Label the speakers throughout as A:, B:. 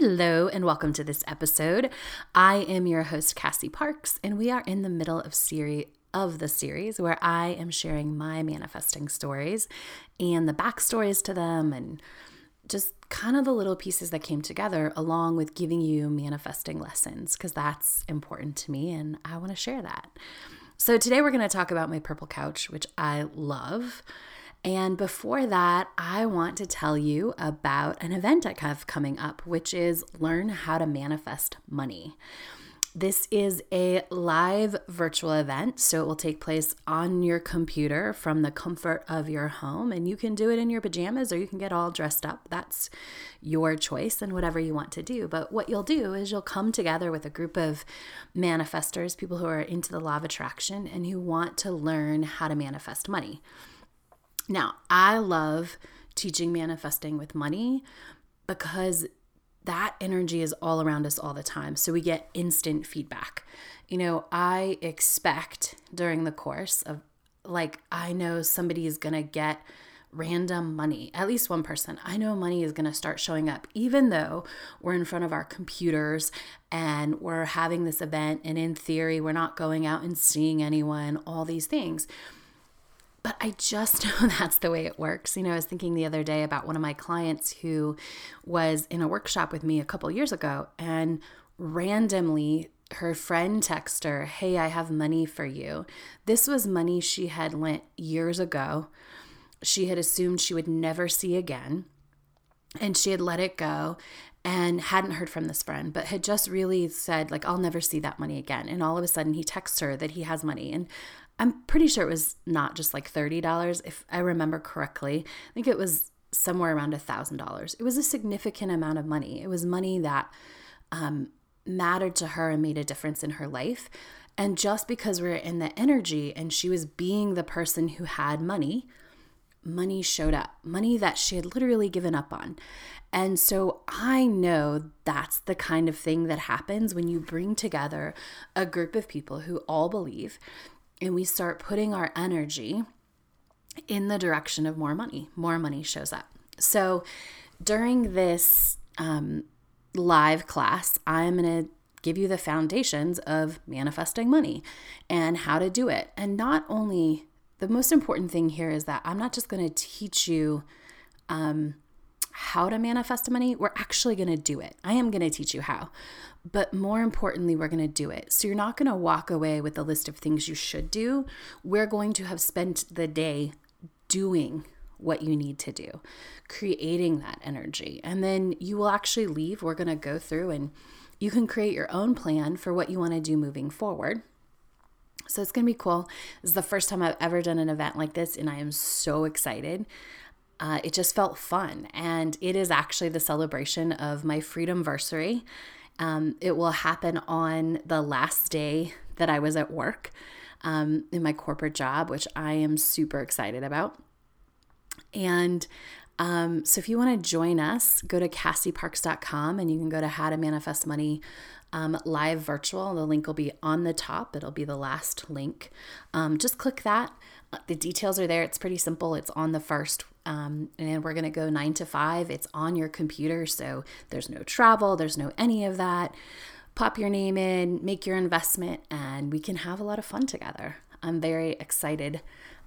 A: Hello, and welcome to this episode. I am your host, Cassie Parks, and we are in the middle of series of the series where I am sharing my manifesting stories and the backstories to them and just kind of the little pieces that came together along with giving you manifesting lessons because that's important to me and I want to share that. So today we're going to talk about my purple couch, which I love. And before that, I want to tell you about an event I have coming up, which is Learn How to Manifest Money. This is a live virtual event, so it will take place on your computer from the comfort of your home, and you can do it in your pajamas or you can get all dressed up. That's your choice and whatever you want to do. But what you'll do is you'll come together with a group of manifestors, people who are into the law of attraction and who want to learn how to manifest money. Now, I love teaching manifesting with money because that energy is all around us all the time. So we get instant feedback. You know, I expect during the course of like, I know somebody is going to get random money, at least one person. I know money is going to start showing up, even though we're in front of our computers and we're having this event. And in theory, we're not going out and seeing anyone, all these things but I just know that's the way it works. You know, I was thinking the other day about one of my clients who was in a workshop with me a couple years ago, and randomly her friend texted her, Hey, I have money for you. This was money she had lent years ago. She had assumed she would never see again, and she had let it go and hadn't heard from this friend, but had just really said, like, I'll never see that money again. And all of a sudden, he texts her that he has money. And I'm pretty sure it was not just like $30, if I remember correctly. I think it was somewhere around $1,000. It was a significant amount of money. It was money that um, mattered to her and made a difference in her life. And just because we are in the energy and she was being the person who had money, money showed up, money that she had literally given up on. And so I know that's the kind of thing that happens when you bring together a group of people who all believe and we start putting our energy in the direction of more money, more money shows up. So during this um, live class, I'm going to give you the foundations of manifesting money and how to do it. And not only the most important thing here is that I'm not just going to teach you um, how to manifest money, we're actually going to do it. I am going to teach you how. But more importantly, we're going to do it. So you're not going to walk away with a list of things you should do. We're going to have spent the day doing what you need to do, creating that energy. And then you will actually leave. We're going to go through and you can create your own plan for what you want to do moving forward. So it's going to be cool. This is the first time I've ever done an event like this, and I am so excited. Uh, it just felt fun. And it is actually the celebration of my freedom anniversary. Um, it will happen on the last day that I was at work um, in my corporate job, which I am super excited about. And um, so if you want to join us, go to cassieparks.com and you can go to How to Manifest Money um, live virtual. The link will be on the top, it'll be the last link. Um, just click that. The details are there. It's pretty simple. It's on the first um, and we're going to go nine to five. It's on your computer, so there's no travel, there's no any of that. Pop your name in, make your investment, and we can have a lot of fun together. I'm very excited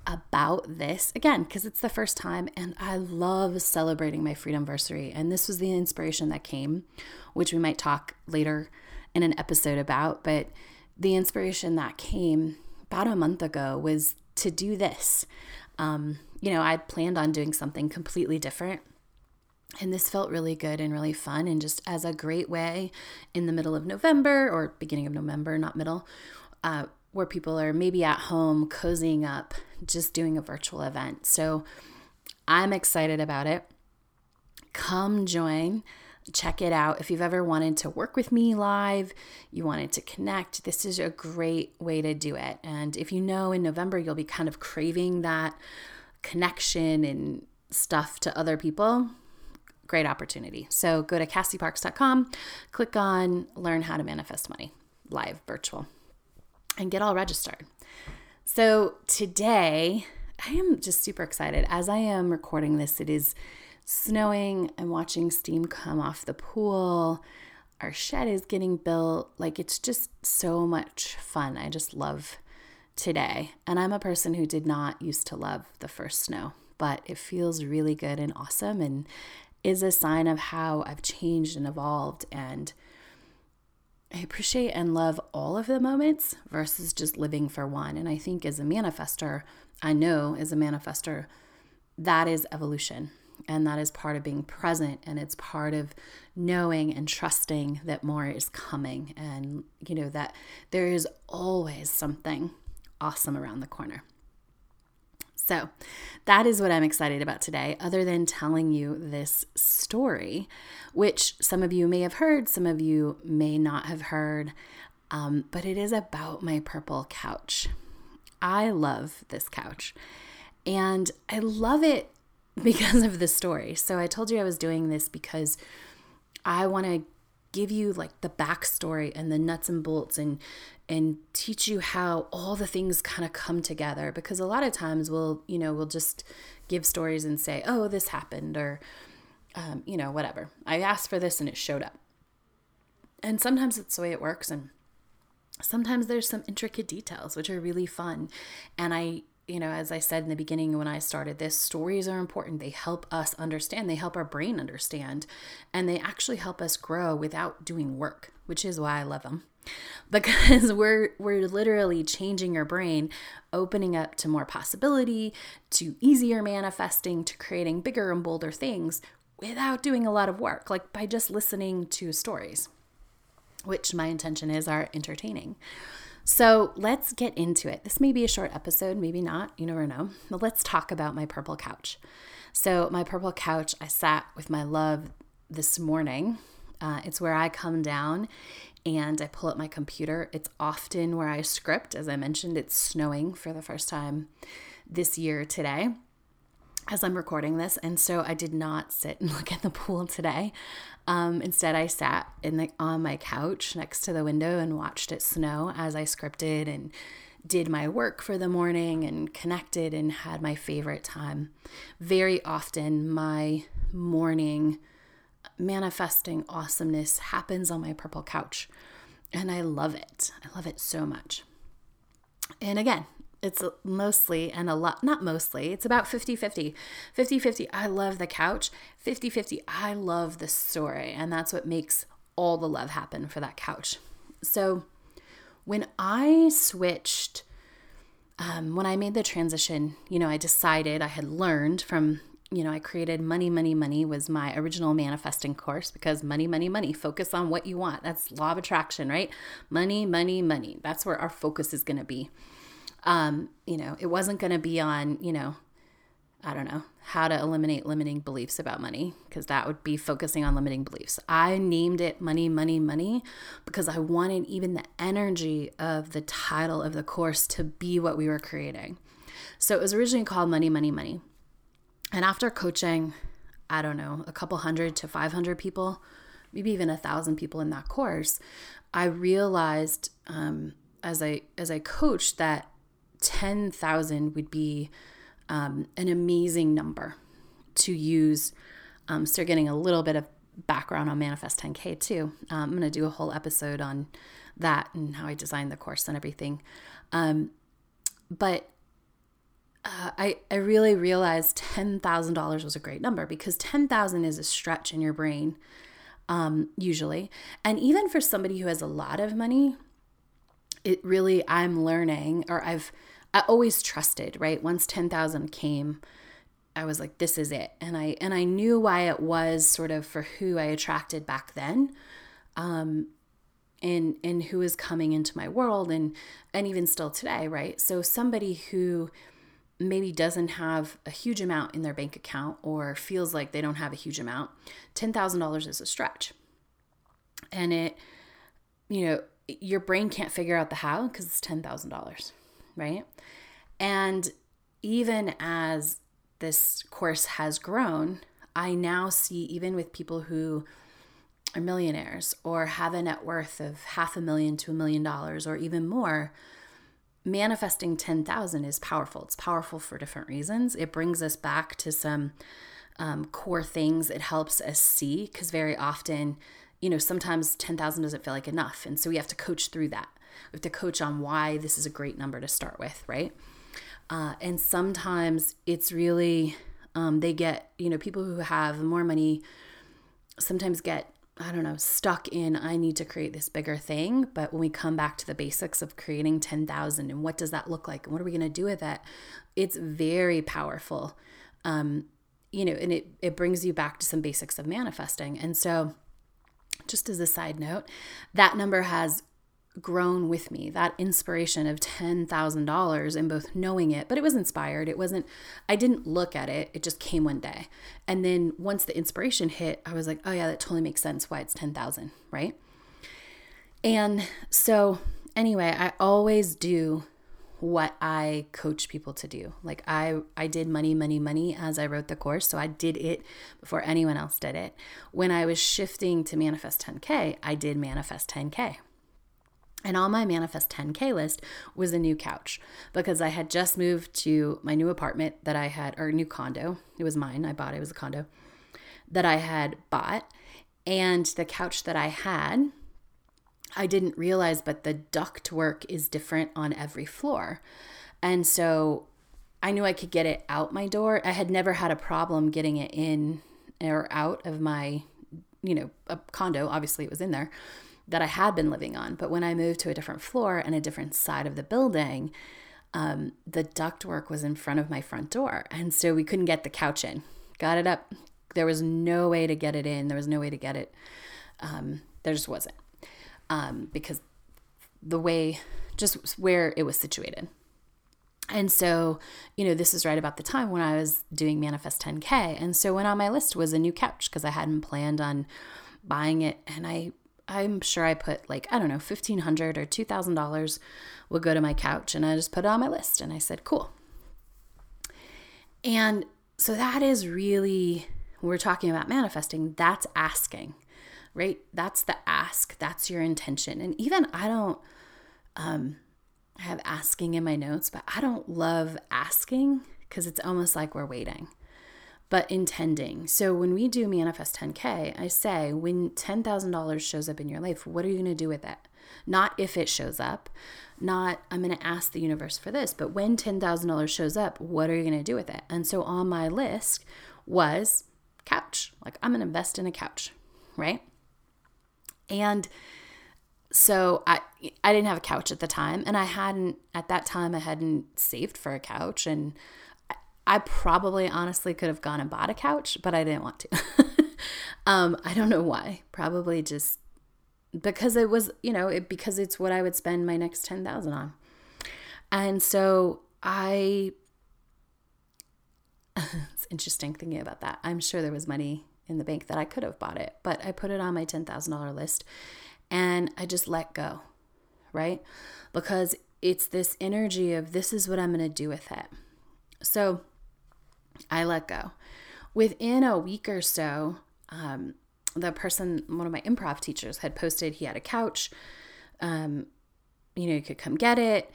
A: about this again because it's the first time and I love celebrating my freedom anniversary. And this was the inspiration that came, which we might talk later in an episode about. But the inspiration that came about a month ago was to do this. Um, you know, I planned on doing something completely different. And this felt really good and really fun, and just as a great way in the middle of November or beginning of November, not middle, uh, where people are maybe at home cozying up, just doing a virtual event. So I'm excited about it. Come join check it out. If you've ever wanted to work with me live, you wanted to connect, this is a great way to do it. And if you know in November you'll be kind of craving that connection and stuff to other people, great opportunity. So go to cassieparks.com, click on Learn How to Manifest Money live virtual, and get all registered. So today, I am just super excited. As I am recording this, it is snowing. I'm watching steam come off the pool. Our shed is getting built. Like it's just so much fun. I just love today. And I'm a person who did not used to love the first snow, but it feels really good and awesome and is a sign of how I've changed and evolved. And I appreciate and love all of the moments versus just living for one. And I think as a manifester, I know as a manifester, that is evolution. And that is part of being present. And it's part of knowing and trusting that more is coming. And, you know, that there is always something awesome around the corner. So, that is what I'm excited about today, other than telling you this story, which some of you may have heard, some of you may not have heard, um, but it is about my purple couch. I love this couch, and I love it because of the story. So, I told you I was doing this because I want to give you like the backstory and the nuts and bolts and and teach you how all the things kind of come together. Because a lot of times we'll you know we'll just give stories and say oh this happened or um, you know whatever. I asked for this and it showed up. And sometimes it's the way it works and sometimes there's some intricate details which are really fun. And i you know, as I said in the beginning when I started this, stories are important. They help us understand, they help our brain understand, and they actually help us grow without doing work, which is why I love them. Because we're we're literally changing your brain, opening up to more possibility, to easier manifesting, to creating bigger and bolder things without doing a lot of work, like by just listening to stories, which my intention is are entertaining. So let's get into it. This may be a short episode, maybe not, you never know. But let's talk about my purple couch. So, my purple couch, I sat with my love this morning. Uh, it's where I come down and I pull up my computer. It's often where I script. As I mentioned, it's snowing for the first time this year today as I'm recording this. And so I did not sit and look at the pool today. Um, instead, I sat in the, on my couch next to the window and watched it snow as I scripted and did my work for the morning and connected and had my favorite time. Very often, my morning manifesting awesomeness happens on my purple couch. And I love it. I love it so much. And again, it's mostly and a lot not mostly it's about 50-50 50-50 i love the couch. 50-50 i love the story and that's what makes all the love happen for that couch. So when i switched um, when i made the transition you know i decided i had learned from you know i created money money money was my original manifesting course because money money money focus on what you want. That's law of attraction right? Money money money that's where our focus is going to be um, you know, it wasn't going to be on, you know, I don't know, how to eliminate limiting beliefs about money, because that would be focusing on limiting beliefs. I named it Money, Money, Money because I wanted even the energy of the title of the course to be what we were creating. So it was originally called Money, Money, Money. And after coaching, I don't know, a couple hundred to 500 people, maybe even a thousand people in that course, I realized um, as I as I coached that 10,000 would be um, an amazing number to use. Um, start getting a little bit of background on Manifest 10K too. Um, I'm going to do a whole episode on that and how I designed the course and everything. Um, but uh, I, I really realized $10,000 was a great number because 10,000 is a stretch in your brain um, usually. And even for somebody who has a lot of money, it really, I'm learning or I've, I always trusted, right? Once 10,000 came, I was like this is it. And I and I knew why it was sort of for who I attracted back then. Um and and who is coming into my world and and even still today, right? So somebody who maybe doesn't have a huge amount in their bank account or feels like they don't have a huge amount, $10,000 is a stretch. And it, you know, your brain can't figure out the how because it's $10,000, right? And even as this course has grown, I now see, even with people who are millionaires or have a net worth of half a million to a million dollars or even more, manifesting 10,000 is powerful. It's powerful for different reasons. It brings us back to some um, core things it helps us see because very often, you know, sometimes 10,000 doesn't feel like enough. And so we have to coach through that. We have to coach on why this is a great number to start with, right? Uh, and sometimes it's really, um, they get, you know, people who have more money sometimes get I don't know, stuck in I need to create this bigger thing. But when we come back to the basics of creating 10,000 and what does that look like and what are we going to do with it, it's very powerful. Um, you know, and it, it brings you back to some basics of manifesting. And so, just as a side note, that number has grown with me that inspiration of $10,000 and both knowing it but it was inspired. It wasn't I didn't look at it. It just came one day. And then once the inspiration hit I was like oh yeah that totally makes sense why it's 10,000 right? And so anyway I always do what I coach people to do. Like I I did money money money as I wrote the course so I did it before anyone else did it. When I was shifting to manifest 10k I did manifest 10k and on my Manifest 10K list was a new couch because I had just moved to my new apartment that I had, or new condo. It was mine. I bought it, it was a condo that I had bought. And the couch that I had, I didn't realize, but the duct work is different on every floor. And so I knew I could get it out my door. I had never had a problem getting it in or out of my, you know, a condo. Obviously, it was in there that I had been living on. But when I moved to a different floor and a different side of the building, um, the ductwork was in front of my front door. And so we couldn't get the couch in. Got it up. There was no way to get it in. There was no way to get it. Um, there just wasn't. Um, because the way, just where it was situated. And so, you know, this is right about the time when I was doing Manifest 10K. And so, when on my list was a new couch because I hadn't planned on buying it. And I I'm sure I put like, I don't know, 1,500 or $2,000 would go to my couch. And I just put it on my list and I said, cool. And so that is really, we're talking about manifesting, that's asking, right? That's the ask, that's your intention. And even I don't, um, have asking in my notes, but I don't love asking because it's almost like we're waiting but intending. So when we do Manifest 10K, I say when $10,000 shows up in your life, what are you going to do with it? Not if it shows up, not I'm going to ask the universe for this, but when $10,000 shows up, what are you going to do with it? And so on my list was couch. Like I'm going to invest in a couch, right? And so I I didn't have a couch at the time and I hadn't at that time I hadn't saved for a couch and I probably honestly could have gone and bought a couch, but I didn't want to. um, I don't know why. Probably just because it was, you know, it, because it's what I would spend my next 10,000 on. And so I it's interesting thinking about that. I'm sure there was money in the bank that I could have bought it, but I put it on my $10,000 list and I just let go, right? Because it's this energy of this is what I'm going to do with it. So I let go. Within a week or so, um, the person, one of my improv teachers, had posted he had a couch. Um, you know, you could come get it.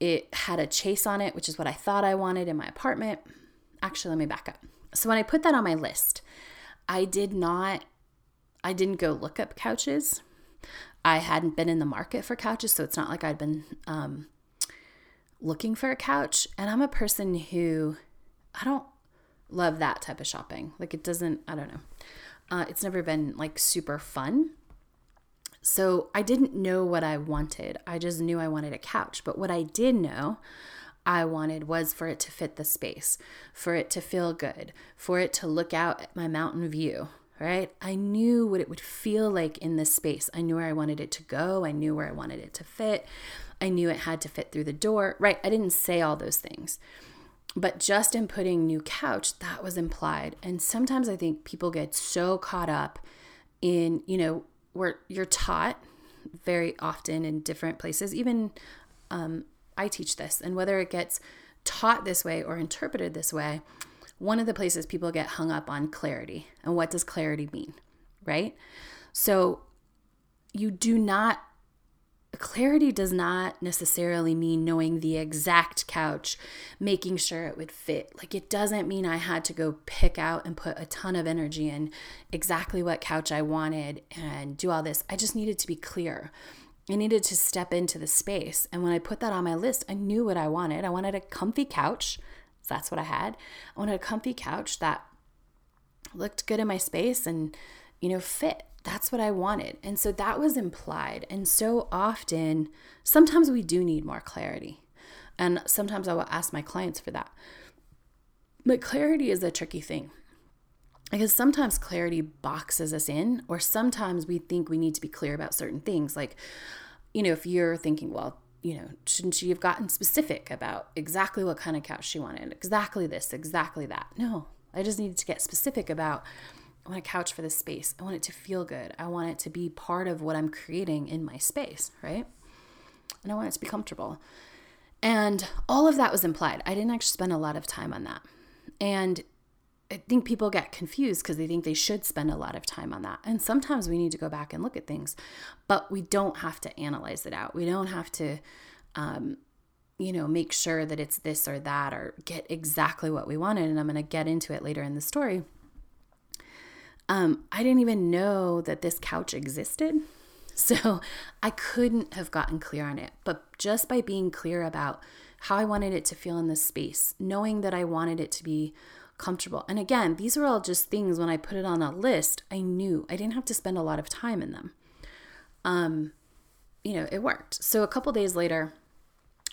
A: It had a chaise on it, which is what I thought I wanted in my apartment. Actually, let me back up. So when I put that on my list, I did not, I didn't go look up couches. I hadn't been in the market for couches, so it's not like I'd been um, looking for a couch. And I'm a person who I don't love that type of shopping. Like it doesn't, I don't know. Uh, it's never been like super fun. So I didn't know what I wanted. I just knew I wanted a couch. But what I did know I wanted was for it to fit the space, for it to feel good, for it to look out at my mountain view, right? I knew what it would feel like in this space. I knew where I wanted it to go. I knew where I wanted it to fit. I knew it had to fit through the door, right? I didn't say all those things. But just in putting new couch, that was implied. And sometimes I think people get so caught up in, you know, where you're taught very often in different places, even um, I teach this, and whether it gets taught this way or interpreted this way, one of the places people get hung up on clarity. And what does clarity mean? Right? So you do not clarity does not necessarily mean knowing the exact couch, making sure it would fit. Like, it doesn't mean I had to go pick out and put a ton of energy in exactly what couch I wanted and do all this. I just needed to be clear. I needed to step into the space. And when I put that on my list, I knew what I wanted. I wanted a comfy couch. So that's what I had. I wanted a comfy couch that looked good in my space and, you know, fit that's what I wanted. And so that was implied. And so often, sometimes we do need more clarity. And sometimes I will ask my clients for that. But clarity is a tricky thing because sometimes clarity boxes us in, or sometimes we think we need to be clear about certain things. Like, you know, if you're thinking, well, you know, shouldn't she have gotten specific about exactly what kind of couch she wanted, exactly this, exactly that? No, I just needed to get specific about I want a couch for this space. I want it to feel good. I want it to be part of what I'm creating in my space, right? And I want it to be comfortable. And all of that was implied. I didn't actually spend a lot of time on that. And I think people get confused because they think they should spend a lot of time on that. And sometimes we need to go back and look at things, but we don't have to analyze it out. We don't have to, um, you know, make sure that it's this or that or get exactly what we wanted. And I'm going to get into it later in the story. Um, I didn't even know that this couch existed. So I couldn't have gotten clear on it. But just by being clear about how I wanted it to feel in this space, knowing that I wanted it to be comfortable. And again, these are all just things when I put it on a list, I knew I didn't have to spend a lot of time in them. Um, you know, it worked. So a couple days later,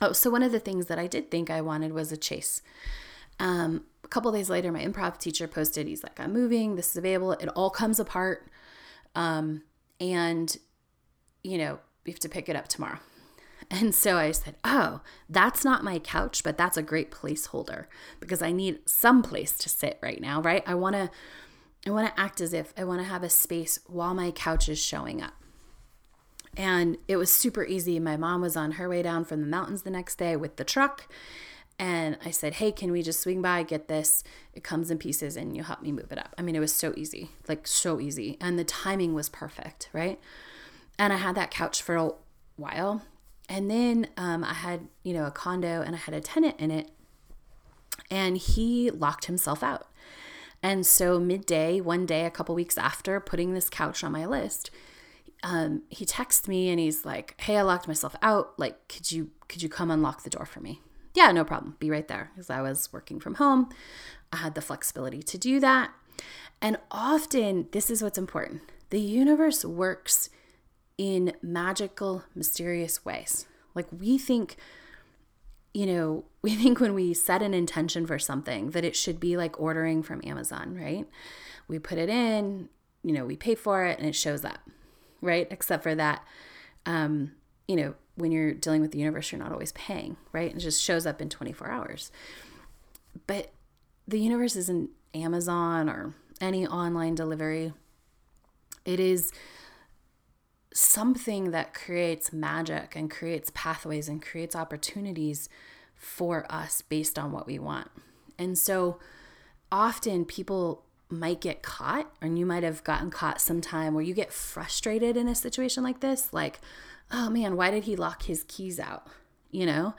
A: oh, so one of the things that I did think I wanted was a chaise. Um, a couple days later, my improv teacher posted, he's like, I'm moving, this is available. It all comes apart. Um, and, you know, we have to pick it up tomorrow. And so I said, Oh, that's not my couch, but that's a great placeholder because I need some place to sit right now, right? I want to. I want to act as if I want to have a space while my couch is showing up. And it was super easy. My mom was on her way down from the mountains the next day with the truck, and I said, Hey, can we just swing by, get this? It comes in pieces and you help me move it up. I mean, it was so easy, like so easy. And the timing was perfect, right? And I had that couch for a while. And then um, I had, you know, a condo and I had a tenant in it. And he locked himself out. And so, midday, one day, a couple weeks after putting this couch on my list, um, he texted me and he's like, "Hey, I locked myself out. Like, could you could you come unlock the door for me?" Yeah, no problem. Be right there. Because I was working from home. I had the flexibility to do that. And often, this is what's important the universe works in magical, mysterious ways. Like we think, you know, we think when we set an intention for something that it should be like ordering from Amazon, right? We put it in, you know, we pay for it and it shows up, right? Except for that, um, you know, when you're dealing with the universe, you're not always paying, right? It just shows up in 24 hours. But the universe isn't Amazon or any online delivery. It is something that creates magic and creates pathways and creates opportunities for us based on what we want. And so often people might get caught, and you might have gotten caught sometime where you get frustrated in a situation like this, like, oh man, why did he lock his keys out? You know?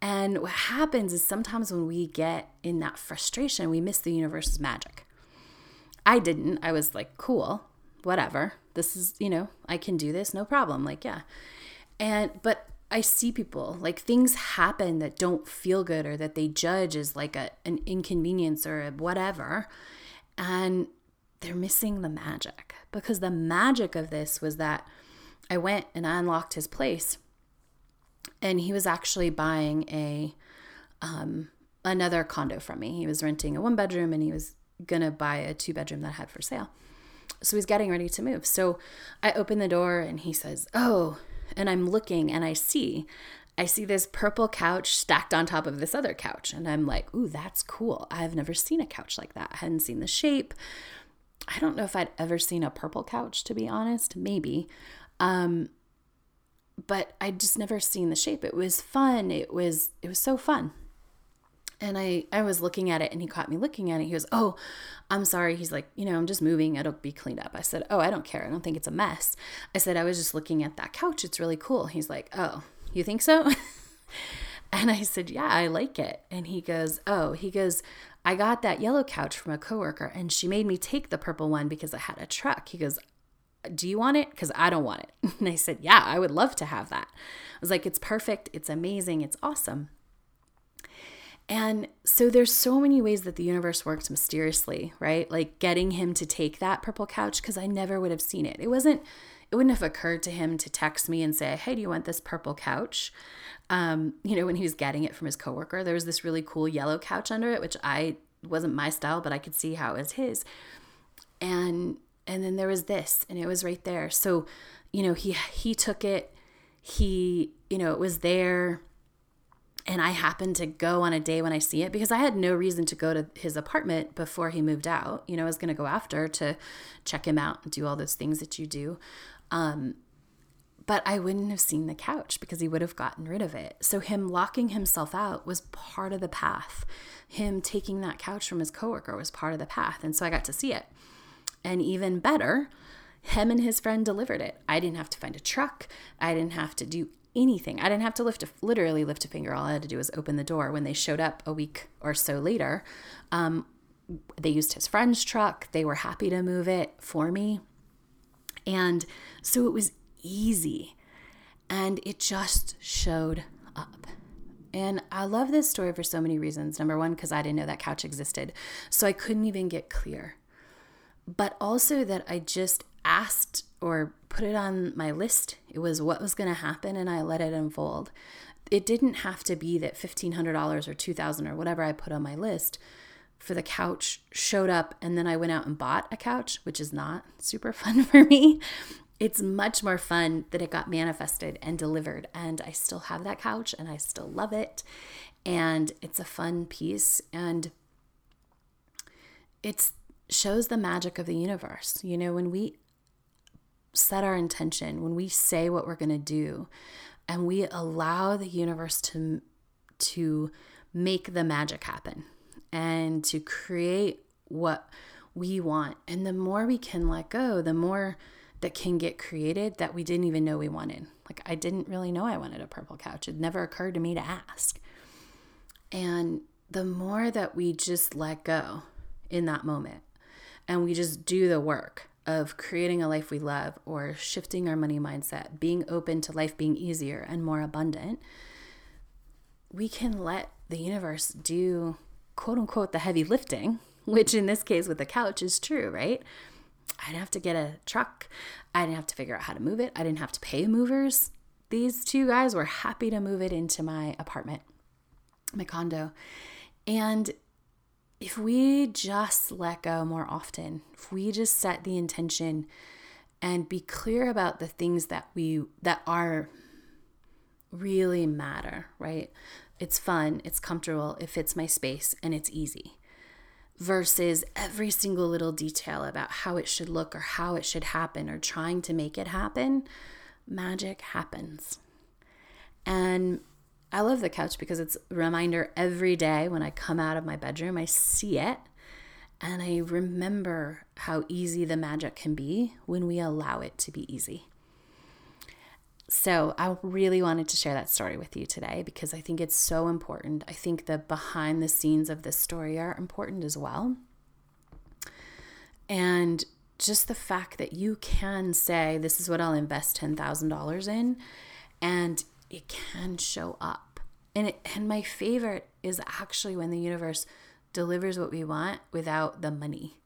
A: And what happens is sometimes when we get in that frustration, we miss the universe's magic. I didn't. I was like, cool, whatever. This is, you know, I can do this, no problem. Like, yeah. And, but I see people like things happen that don't feel good or that they judge as like a, an inconvenience or whatever. And they're missing the magic because the magic of this was that I went and I unlocked his place, and he was actually buying a um, another condo from me. He was renting a one bedroom, and he was gonna buy a two bedroom that I had for sale. So he's getting ready to move. So I open the door, and he says, "Oh," and I'm looking, and I see I see this purple couch stacked on top of this other couch. And I'm like, ooh, that's cool. I've never seen a couch like that. I hadn't seen the shape. I don't know if I'd ever seen a purple couch, to be honest. Maybe. Um, but I'd just never seen the shape. It was fun. It was it was so fun. And I I was looking at it and he caught me looking at it. He goes, "Oh, I'm sorry." He's like, "You know, I'm just moving. It'll be cleaned up." I said, "Oh, I don't care. I don't think it's a mess." I said, "I was just looking at that couch. It's really cool." He's like, "Oh, you think so?" and I said, "Yeah, I like it." And he goes, "Oh, he goes, I got that yellow couch from a coworker and she made me take the purple one because I had a truck." He goes, do you want it? Because I don't want it. And I said, Yeah, I would love to have that. I was like, It's perfect. It's amazing. It's awesome. And so there's so many ways that the universe works mysteriously, right? Like getting him to take that purple couch because I never would have seen it. It wasn't, it wouldn't have occurred to him to text me and say, Hey, do you want this purple couch? Um, you know, when he was getting it from his coworker, there was this really cool yellow couch under it, which I wasn't my style, but I could see how it was his. And and then there was this and it was right there so you know he he took it he you know it was there and I happened to go on a day when I see it because I had no reason to go to his apartment before he moved out. You know, I was going to go after to check him out and do all those things that you do. Um, but I wouldn't have seen the couch because he would have gotten rid of it. So him locking himself out was part of the path. Him taking that couch from his coworker was part of the path. And so I got to see it. And even better, him and his friend delivered it. I didn't have to find a truck. I didn't have to do anything. I didn't have to lift a, literally lift a finger. All I had to do was open the door. When they showed up a week or so later, um, they used his friend's truck. They were happy to move it for me. And so it was easy. And it just showed up. And I love this story for so many reasons. Number one, because I didn't know that couch existed. So I couldn't even get clear but also that I just asked or put it on my list. It was what was going to happen and I let it unfold. It didn't have to be that $1500 or 2,000 or whatever I put on my list for the couch showed up and then I went out and bought a couch, which is not super fun for me. It's much more fun that it got manifested and delivered and I still have that couch and I still love it and it's a fun piece and it shows the magic of the universe. You know, when we set our intention, when we say what we're going to do, and we allow the universe to to make the magic happen and to create what we want. And the more we can let go, the more that can get created that we didn't even know we wanted. Like I didn't really know I wanted a purple couch. It never occurred to me to ask. And the more that we just let go in that moment and we just do the work of creating a life we love or shifting our money mindset, being open to life being easier and more abundant, we can let the universe do quote unquote the heavy lifting, which in this case with the couch is true, right? I didn't have to get a truck. I didn't have to figure out how to move it. I didn't have to pay movers. These two guys were happy to move it into my apartment, my condo. And if we just let go more often, if we just set the intention and be clear about the things that we that are really matter, right? It's fun, it's comfortable, it fits my space, and it's easy. Versus every single little detail about how it should look or how it should happen or trying to make it happen, magic happens. And I love the couch because it's a reminder every day when I come out of my bedroom, I see it and I remember how easy the magic can be when we allow it to be easy. So, I really wanted to share that story with you today because I think it's so important. I think the behind the scenes of this story are important as well. And just the fact that you can say, This is what I'll invest $10,000 in, and it can show up. And it, and my favorite is actually when the universe delivers what we want without the money.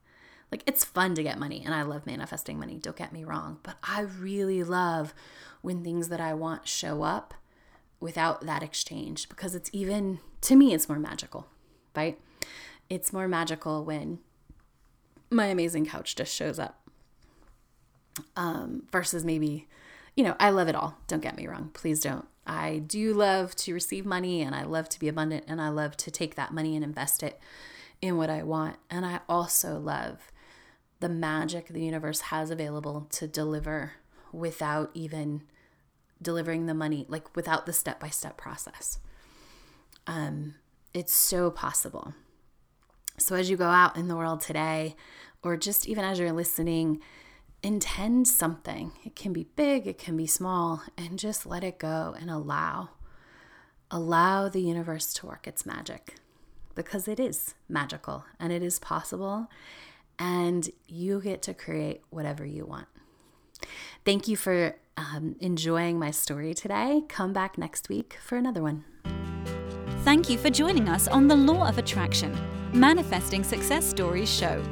A: Like it's fun to get money and I love manifesting money, don't get me wrong, but I really love when things that I want show up without that exchange because it's even to me it's more magical, right? It's more magical when my amazing couch just shows up. Um, versus maybe, you know, I love it all. Don't get me wrong. Please don't I do love to receive money and I love to be abundant and I love to take that money and invest it in what I want. And I also love the magic the universe has available to deliver without even delivering the money, like without the step by step process. Um, it's so possible. So, as you go out in the world today, or just even as you're listening, intend something. It can be big, it can be small, and just let it go and allow. Allow the universe to work its magic because it is magical and it is possible, and you get to create whatever you want. Thank you for um, enjoying my story today. Come back next week for another one.
B: Thank you for joining us on the Law of Attraction Manifesting Success Stories show.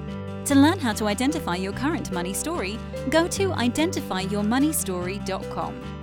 B: To learn how to identify your current money story, go to identifyyourmoneystory.com.